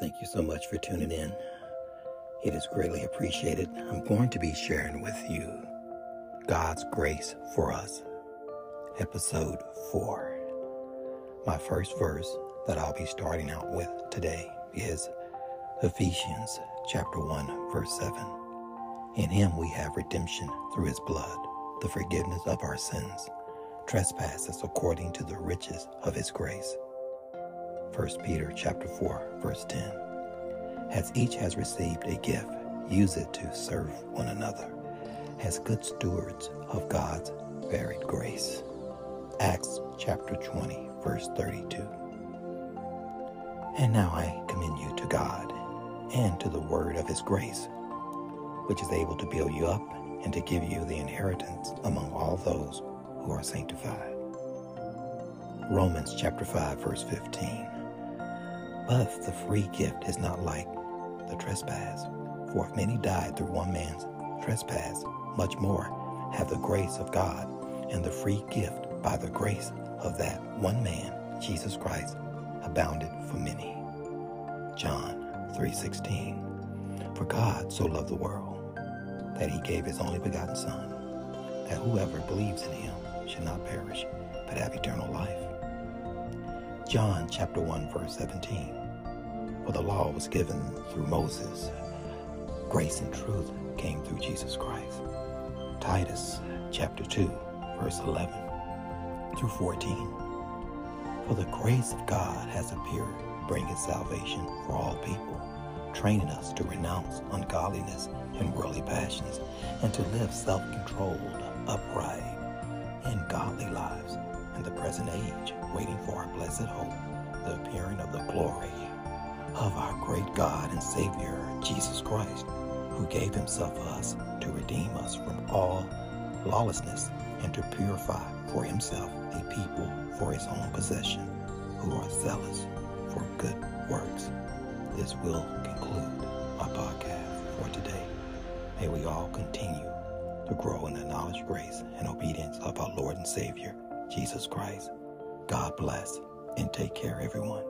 Thank you so much for tuning in. It is greatly appreciated. I'm going to be sharing with you God's Grace for Us, Episode 4. My first verse that I'll be starting out with today is Ephesians chapter 1, verse 7. In him we have redemption through his blood, the forgiveness of our sins, trespasses according to the riches of his grace 1 Peter chapter 4, verse 10. As each has received a gift, use it to serve one another as good stewards of God's varied grace. Acts chapter 20, verse 32. And now I commend you to God and to the word of his grace, which is able to build you up and to give you the inheritance among all those who are sanctified. Romans chapter 5, verse 15. But the free gift is not like the trespass. For if many died through one man's trespass, much more have the grace of God and the free gift by the grace of that one man, Jesus Christ, abounded for many. John 3:16 For God so loved the world that he gave his only begotten son that whoever believes in him should not perish but have eternal life. John chapter 1 verse 17 for the law was given through Moses. Grace and truth came through Jesus Christ. Titus chapter 2, verse 11 through 14. For the grace of God has appeared, bringing salvation for all people, training us to renounce ungodliness and worldly passions, and to live self-controlled, upright, and godly lives in the present age, waiting for our blessed hope, the appearing of the glory of our great God and Savior, Jesus Christ, who gave himself for us to redeem us from all lawlessness and to purify for himself a people for his own possession who are zealous for good works. This will conclude my podcast for today. May we all continue to grow in the knowledge, grace, and obedience of our Lord and Savior, Jesus Christ. God bless and take care, everyone.